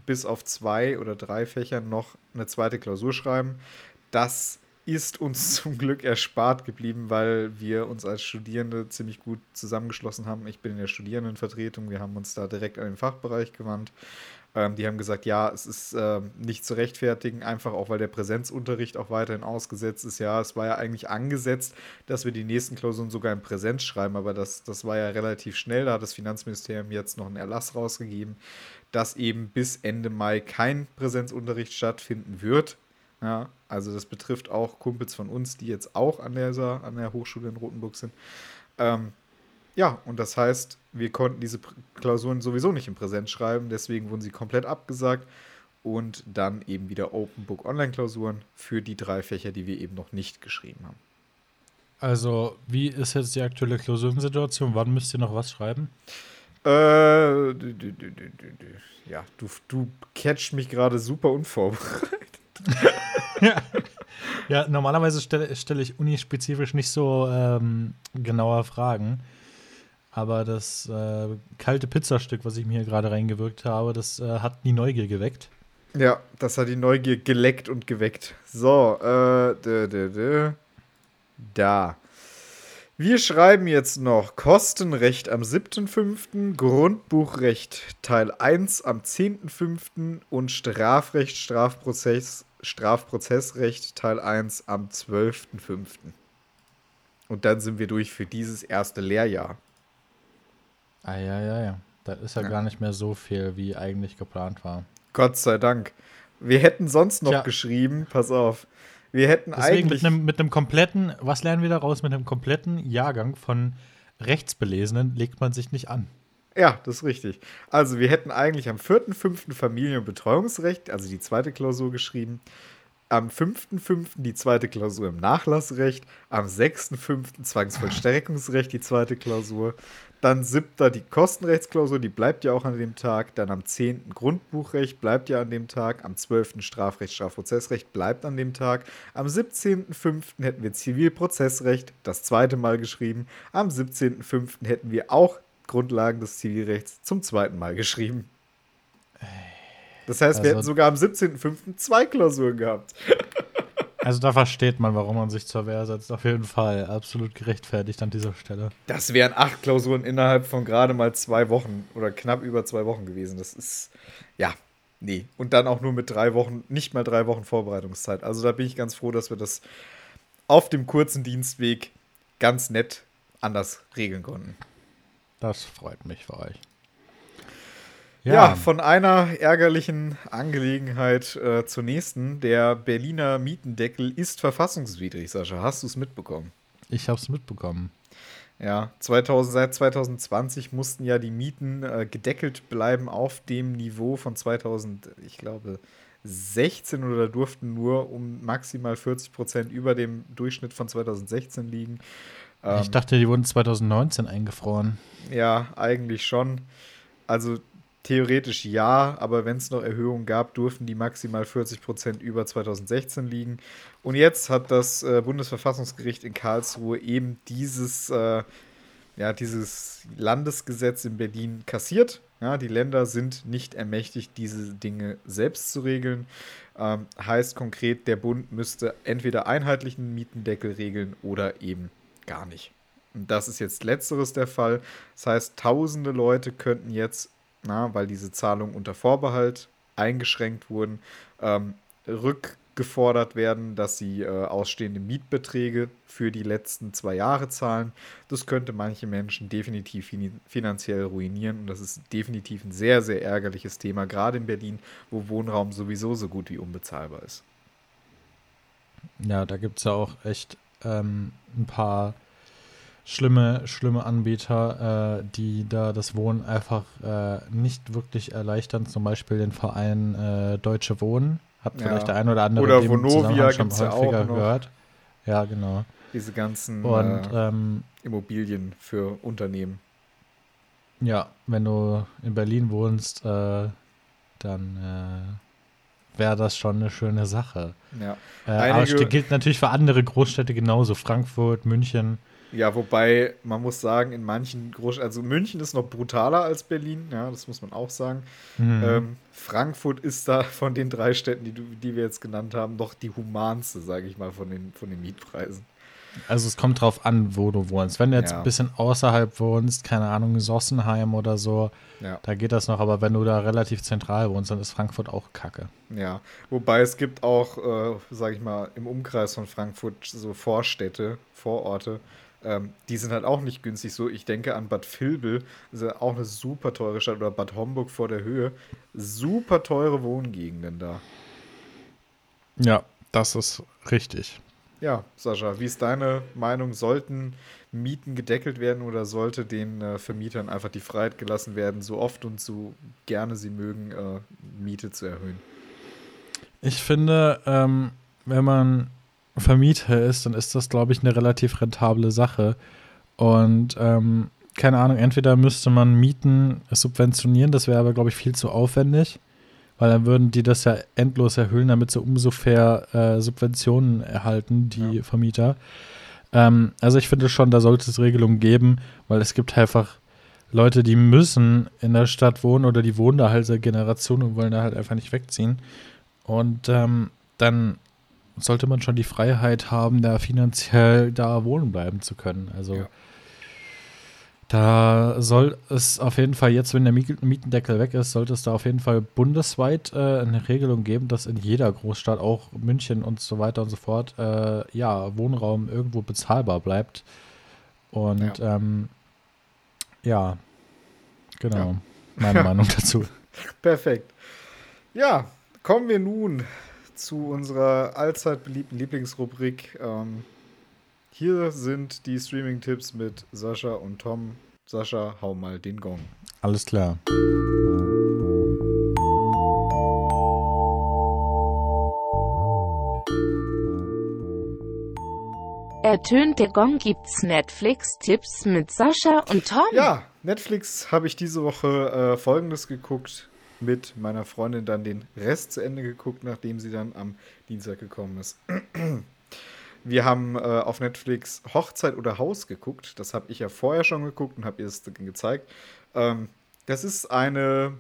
bis auf zwei oder drei Fächern noch eine zweite Klausur schreiben. Das ist uns zum Glück erspart geblieben, weil wir uns als Studierende ziemlich gut zusammengeschlossen haben. Ich bin in der Studierendenvertretung, wir haben uns da direkt an den Fachbereich gewandt ähm, die haben gesagt, ja, es ist äh, nicht zu rechtfertigen, einfach auch weil der Präsenzunterricht auch weiterhin ausgesetzt ist. Ja, es war ja eigentlich angesetzt, dass wir die nächsten Klausuren sogar in Präsenz schreiben, aber das, das war ja relativ schnell. Da hat das Finanzministerium jetzt noch einen Erlass rausgegeben, dass eben bis Ende Mai kein Präsenzunterricht stattfinden wird. Ja, also das betrifft auch Kumpels von uns, die jetzt auch an, dieser, an der Hochschule in Rotenburg sind. Ähm, ja, und das heißt, wir konnten diese Klausuren sowieso nicht in Präsenz schreiben, deswegen wurden sie komplett abgesagt und dann eben wieder Open Book Online-Klausuren für die drei Fächer, die wir eben noch nicht geschrieben haben. Also, wie ist jetzt die aktuelle Klausurensituation? Wann müsst ihr noch was schreiben? Äh, ja, du, du catchst mich gerade super unvorbereitet. ja. ja, normalerweise stelle, stelle ich unispezifisch nicht so ähm, genauer Fragen. Aber das äh, kalte Pizzastück, was ich mir hier gerade reingewirkt habe, das äh, hat die Neugier geweckt. Ja, das hat die Neugier geleckt und geweckt. So, äh, dö, dö, dö. da. Wir schreiben jetzt noch Kostenrecht am 7.5., Grundbuchrecht Teil 1 am 10.5. und Strafrecht, Strafprozess, Strafprozessrecht Teil 1 am 12.5. Und dann sind wir durch für dieses erste Lehrjahr. Ah, ja, ja, ja. Da ist ja, ja, gar nicht mehr so viel, wie eigentlich geplant war. Gott sei Dank. Wir hätten sonst noch Tja. geschrieben, pass auf. Wir hätten Deswegen eigentlich. Mit einem, mit einem kompletten, was lernen wir daraus? Mit einem kompletten Jahrgang von Rechtsbelesenen legt man sich nicht an. Ja, das ist richtig. Also, wir hätten eigentlich am 4.5. Familien- und Betreuungsrecht, also die zweite Klausur geschrieben. Am 5.5. die zweite Klausur im Nachlassrecht. Am 6.5. Zwangsvollstreckungsrecht, die zweite Klausur. Dann siebter die Kostenrechtsklausur, die bleibt ja auch an dem Tag. Dann am 10. Grundbuchrecht bleibt ja an dem Tag. Am 12. Strafrecht, Strafprozessrecht bleibt an dem Tag. Am 17.05. hätten wir Zivilprozessrecht, das zweite Mal geschrieben. Am 17.05. hätten wir auch Grundlagen des Zivilrechts zum zweiten Mal geschrieben. Das heißt, also, wir hätten sogar am 17.05. zwei Klausuren gehabt. Also da versteht man, warum man sich zur Wehr setzt. Auf jeden Fall. Absolut gerechtfertigt an dieser Stelle. Das wären acht Klausuren innerhalb von gerade mal zwei Wochen oder knapp über zwei Wochen gewesen. Das ist, ja, nee. Und dann auch nur mit drei Wochen, nicht mal drei Wochen Vorbereitungszeit. Also da bin ich ganz froh, dass wir das auf dem kurzen Dienstweg ganz nett anders regeln konnten. Das freut mich für euch. Ja. ja, von einer ärgerlichen Angelegenheit äh, zur nächsten. Der Berliner Mietendeckel ist verfassungswidrig, Sascha. Hast du es mitbekommen? Ich habe es mitbekommen. Ja, 2000, seit 2020 mussten ja die Mieten äh, gedeckelt bleiben auf dem Niveau von 2000, ich glaube, 2016 oder durften nur um maximal 40 Prozent über dem Durchschnitt von 2016 liegen. Ähm, ich dachte, die wurden 2019 eingefroren. Ja, eigentlich schon. Also theoretisch ja, aber wenn es noch Erhöhungen gab, durften die maximal 40 Prozent über 2016 liegen. Und jetzt hat das äh, Bundesverfassungsgericht in Karlsruhe eben dieses, äh, ja, dieses Landesgesetz in Berlin kassiert. Ja, die Länder sind nicht ermächtigt, diese Dinge selbst zu regeln. Ähm, heißt konkret, der Bund müsste entweder einheitlichen Mietendeckel regeln oder eben gar nicht. Und das ist jetzt letzteres der Fall. Das heißt, tausende Leute könnten jetzt, na, weil diese Zahlungen unter Vorbehalt eingeschränkt wurden, ähm, rückgefordert werden, dass sie äh, ausstehende Mietbeträge für die letzten zwei Jahre zahlen. Das könnte manche Menschen definitiv fin finanziell ruinieren und das ist definitiv ein sehr, sehr ärgerliches Thema, gerade in Berlin, wo Wohnraum sowieso so gut wie unbezahlbar ist. Ja, da gibt es ja auch echt ähm, ein paar schlimme, schlimme Anbieter, äh, die da das Wohnen einfach äh, nicht wirklich erleichtern. Zum Beispiel den Verein äh, Deutsche Wohnen. Hat ja. vielleicht der ein oder andere oder Vonovia schon häufiger ja gehört. Ja, genau. Diese ganzen Und, äh, ähm, Immobilien für Unternehmen. Ja, wenn du in Berlin wohnst, äh, dann äh, wäre das schon eine schöne Sache. Ja. Aber es gilt natürlich für andere Großstädte genauso. Frankfurt, München. Ja, wobei man muss sagen, in manchen Großstädten, also München ist noch brutaler als Berlin, ja, das muss man auch sagen. Mhm. Ähm, Frankfurt ist da von den drei Städten, die, die wir jetzt genannt haben, doch die humanste, sage ich mal, von den, von den Mietpreisen. Also es kommt drauf an, wo du wohnst. Wenn du jetzt ja. ein bisschen außerhalb wohnst, keine Ahnung, Sossenheim oder so, ja. da geht das noch. Aber wenn du da relativ zentral wohnst, dann ist Frankfurt auch kacke. Ja, wobei es gibt auch, äh, sage ich mal, im Umkreis von Frankfurt so Vorstädte, Vororte, ähm, die sind halt auch nicht günstig. So, ich denke an Bad Vilbel, das ist ja auch eine super teure Stadt, oder Bad Homburg vor der Höhe. Super teure Wohngegenden da. Ja, das ist richtig. Ja, Sascha, wie ist deine Meinung? Sollten Mieten gedeckelt werden oder sollte den äh, Vermietern einfach die Freiheit gelassen werden, so oft und so gerne sie mögen, äh, Miete zu erhöhen? Ich finde, ähm, wenn man Vermieter ist, dann ist das, glaube ich, eine relativ rentable Sache. Und ähm, keine Ahnung, entweder müsste man Mieten subventionieren, das wäre aber, glaube ich, viel zu aufwendig, weil dann würden die das ja endlos erhöhen, damit sie umso fair äh, Subventionen erhalten, die ja. Vermieter. Ähm, also ich finde schon, da sollte es Regelungen geben, weil es gibt einfach Leute, die müssen in der Stadt wohnen oder die wohnen da halt seit Generationen und wollen da halt einfach nicht wegziehen. Und ähm, dann sollte man schon die Freiheit haben, da finanziell da wohnen bleiben zu können. Also ja. da soll es auf jeden Fall jetzt, wenn der Mietendeckel weg ist, sollte es da auf jeden Fall bundesweit äh, eine Regelung geben, dass in jeder Großstadt, auch München und so weiter und so fort, äh, ja, Wohnraum irgendwo bezahlbar bleibt. Und ja, ähm, ja genau, ja. meine Meinung dazu. Perfekt. Ja, kommen wir nun zu unserer allzeit beliebten Lieblingsrubrik. Ähm, hier sind die Streaming-Tipps mit Sascha und Tom. Sascha, hau mal den Gong. Alles klar. Ertönt der Gong gibt's Netflix-Tipps mit Sascha und Tom. Ja, Netflix habe ich diese Woche äh, folgendes geguckt mit meiner Freundin dann den Rest zu Ende geguckt, nachdem sie dann am Dienstag gekommen ist. Wir haben äh, auf Netflix Hochzeit oder Haus geguckt. Das habe ich ja vorher schon geguckt und habe ihr es gezeigt. Ähm, das ist eine,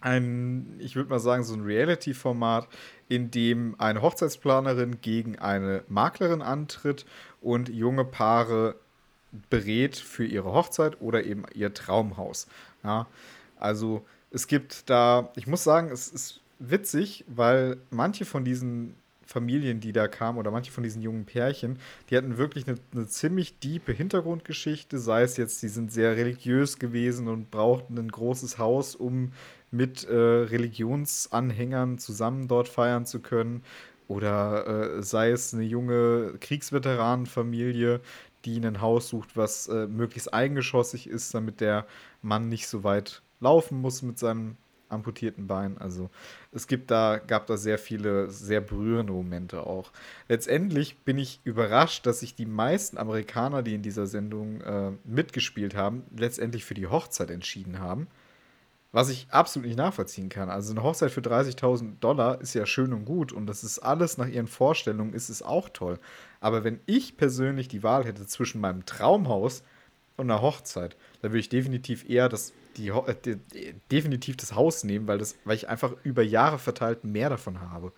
ein, ich würde mal sagen, so ein Reality-Format, in dem eine Hochzeitsplanerin gegen eine Maklerin antritt und junge Paare berät für ihre Hochzeit oder eben ihr Traumhaus. Ja, also es gibt da, ich muss sagen, es ist witzig, weil manche von diesen Familien, die da kamen, oder manche von diesen jungen Pärchen, die hatten wirklich eine, eine ziemlich diepe Hintergrundgeschichte, sei es jetzt, die sind sehr religiös gewesen und brauchten ein großes Haus, um mit äh, Religionsanhängern zusammen dort feiern zu können. Oder äh, sei es eine junge Kriegsveteranenfamilie, die ein Haus sucht, was äh, möglichst eingeschossig ist, damit der Mann nicht so weit laufen muss mit seinem amputierten Bein. Also es gibt da, gab da sehr viele, sehr berührende Momente auch. Letztendlich bin ich überrascht, dass sich die meisten Amerikaner, die in dieser Sendung äh, mitgespielt haben, letztendlich für die Hochzeit entschieden haben. Was ich absolut nicht nachvollziehen kann. Also eine Hochzeit für 30.000 Dollar ist ja schön und gut und das ist alles nach ihren Vorstellungen, ist es auch toll. Aber wenn ich persönlich die Wahl hätte zwischen meinem Traumhaus und einer Hochzeit, dann würde ich definitiv eher das, die, äh, die, definitiv das Haus nehmen, weil, das, weil ich einfach über Jahre verteilt mehr davon habe.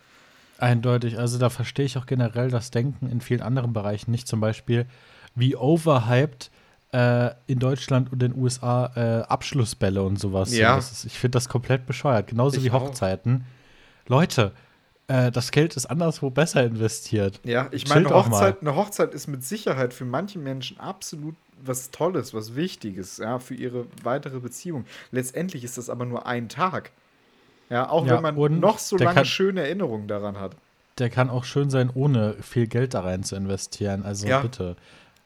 Eindeutig. Also da verstehe ich auch generell das Denken in vielen anderen Bereichen nicht. Zum Beispiel, wie overhyped äh, in Deutschland und den USA äh, Abschlussbälle und sowas. Ja. Ist, ich finde das komplett bescheuert. Genauso Ich wie auch. Hochzeiten. Leute, äh, das Geld ist anderswo besser investiert. Ja, ich meine, eine auch. Hochzeit, eine Hochzeit ist mit Sicherheit für manche Menschen absolut was Tolles, was Wichtiges, ja, für ihre weitere Beziehung. Letztendlich ist das aber nur ein Tag. Ja, auch Ja, wenn man noch so lange kann- schöne Erinnerungen daran hat. Der kann auch schön sein, ohne viel Geld da rein zu investieren. Also Ja. bitte.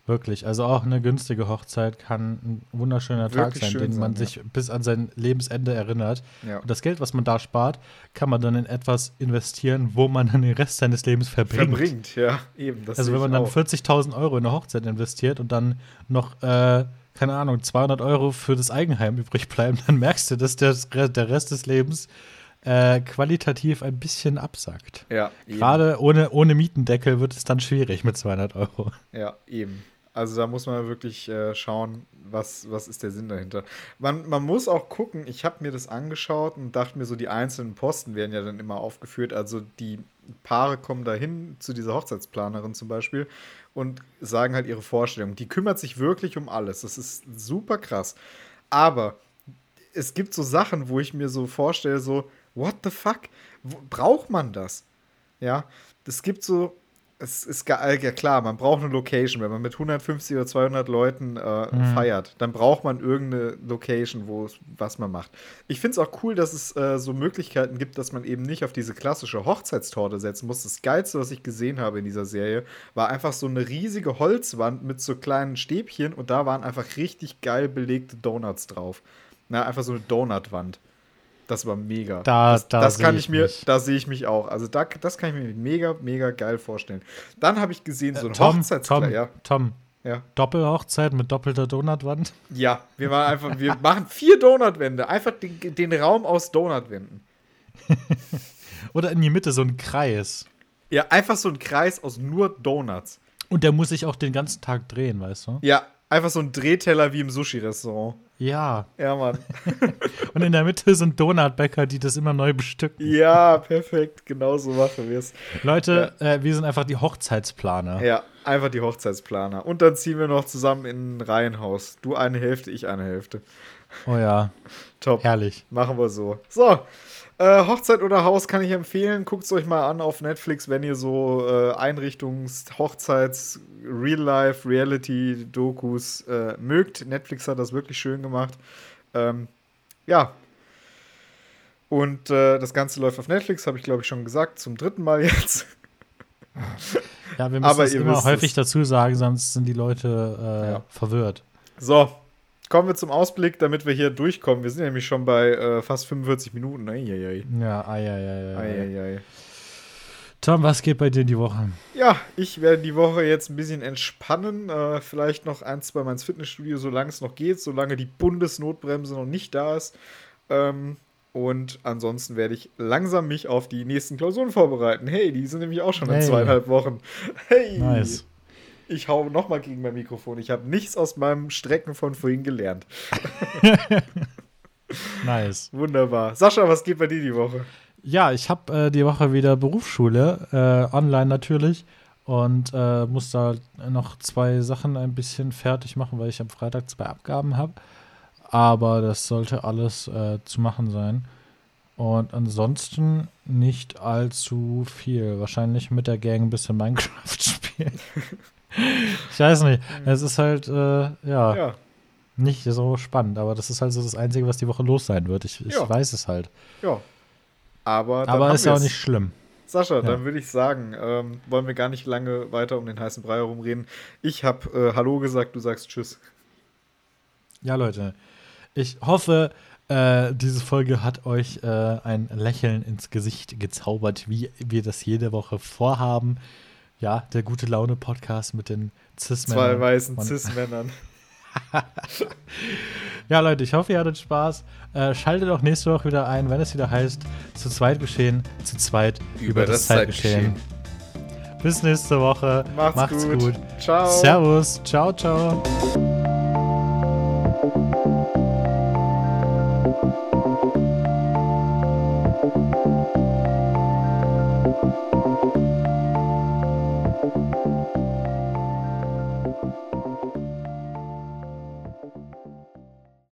Wirklich. Also auch eine günstige Hochzeit kann ein wunderschöner Tag Wirklich sein, schön den man sein, sich bis an sein Lebensende erinnert. Ja. Und das Geld, was man da spart, kann man dann in etwas investieren, wo man dann den Rest seines Lebens verbringt. Verbringt, ja, eben. Also wenn man dann auch. 40.000 Euro in eine Hochzeit investiert und dann noch, äh, keine Ahnung, 200 Euro für das Eigenheim übrig bleiben, dann merkst du, dass der, der Rest des Lebens äh, qualitativ ein bisschen absackt. Ja. Gerade ohne, ohne Mietendeckel wird es dann schwierig mit 200 Euro. Ja, eben. Also da muss man wirklich äh, schauen, was, was ist der Sinn dahinter. Man, man muss auch gucken, ich habe mir das angeschaut und dachte mir so, die einzelnen Posten werden ja dann immer aufgeführt. Also die Paare kommen dahin zu dieser Hochzeitsplanerin zum Beispiel und sagen halt ihre Vorstellung. Die kümmert sich wirklich um alles. Das ist super krass. Aber es gibt so Sachen, wo ich mir so vorstelle, so, what the fuck? Braucht man das? Ja, es gibt so, es ist ge- ja klar, man braucht eine Location. Wenn man mit 150 oder 200 Leuten äh, feiert, dann braucht man irgendeine Location, wo was man macht. Ich finde es auch cool, dass es äh, so Möglichkeiten gibt, dass man eben nicht auf diese klassische Hochzeitstorte setzen muss. Das Geilste, was ich gesehen habe in dieser Serie, war einfach so eine riesige Holzwand mit so kleinen Stäbchen und da waren einfach richtig geil belegte Donuts drauf. Na, einfach so eine Donutwand. Das war mega. Da- das, da das kann ich ich mir, mich. da sehe ich mich auch. Also da, das kann ich mir mega, mega geil vorstellen. Dann habe ich gesehen, so ein Äh, Tom. Tom, Ja, Tom, ja. Doppelhochzeit mit doppelter Donutwand? ja, wir machen einfach, wir machen vier Donutwände. Einfach den, den Raum aus Donutwänden. Oder in die Mitte so ein Kreis. Ja, einfach so ein Kreis aus nur Donuts. Und der muss sich auch den ganzen Tag drehen, weißt du? Ja, einfach so ein Drehteller wie im Sushi-Restaurant. Ja. Ja, Mann. Und in der Mitte sind Donutbäcker, die das immer neu bestücken. ja, perfekt. Genau so machen wir es. Leute, äh, wir sind einfach die Hochzeitsplaner. Ja, einfach die Hochzeitsplaner. Und dann ziehen wir noch zusammen in ein Reihenhaus. Du eine Hälfte, ich eine Hälfte. Oh ja, Top. herrlich. Machen wir so. So. Äh, Hochzeit oder Haus kann ich empfehlen. Guckt es euch mal an auf Netflix, wenn ihr so äh, Einrichtungs-, Hochzeits-, Real-Life, Reality-Dokus äh, mögt. Netflix hat das wirklich schön gemacht. Ähm, ja. Und äh, das Ganze läuft auf Netflix, habe ich glaube ich schon gesagt, zum dritten Mal jetzt. Ja, wir müssen Aber ihr immer häufig es. dazu sagen, sonst sind die Leute äh, Ja. verwirrt. So, kommen wir zum Ausblick, damit wir hier durchkommen. Wir sind nämlich schon bei äh, fast 45 Minuten. Eieiei. Ja, ei, ei, ei, ei, ei. Eieiei. Tom, was geht bei dir die Woche? Ja, ich werde die Woche jetzt ein bisschen entspannen. Äh, vielleicht noch ein, zwei Mal ins Fitnessstudio, solange es noch geht, solange die Bundesnotbremse noch nicht da ist. Ähm, und ansonsten werde ich langsam mich auf die nächsten Klausuren vorbereiten. Hey, die sind nämlich auch schon in Hey. zweieinhalb Wochen. Hey! Nice. Ich hau nochmal gegen mein Mikrofon. Ich habe nichts aus meinem Strecken von vorhin gelernt. Nice. Wunderbar. Sascha, was geht bei dir die Woche? Ja, ich habe äh, die Woche wieder Berufsschule, äh, online natürlich. Und äh, muss da noch zwei Sachen ein bisschen fertig machen, weil ich am Freitag zwei Abgaben habe. Aber das sollte alles äh, zu machen sein. Und ansonsten nicht allzu viel. Wahrscheinlich mit der Gang ein bisschen Minecraft spielen. ich weiß nicht. Es ist halt, äh, ja, Ja, nicht so spannend. Aber das ist halt so das Einzige, was die Woche los sein wird. Ich, ich Ja. weiß es halt. ja. Aber, dann Aber ist ja auch nicht schlimm. Sascha, dann würde ich sagen, ähm, wollen wir gar nicht lange weiter um den heißen Brei herumreden. Ich habe äh, Hallo gesagt, du sagst Tschüss. Ja, Leute. Ich hoffe, äh, diese Folge hat euch äh, ein Lächeln ins Gesicht gezaubert, wie wir das jede Woche vorhaben. Ja, der gute Laune-Podcast mit den Cis-Männern. Zwei weißen Cis-Männern. Ja, Leute, ich hoffe, ihr hattet Spaß. Äh, schaltet auch nächste Woche wieder ein, wenn es wieder heißt, zu zweit geschehen, zu zweit über, das, Zeitgeschehen. Bis nächste Woche. Macht's, gut. Ciao. Servus. Ciao, ciao.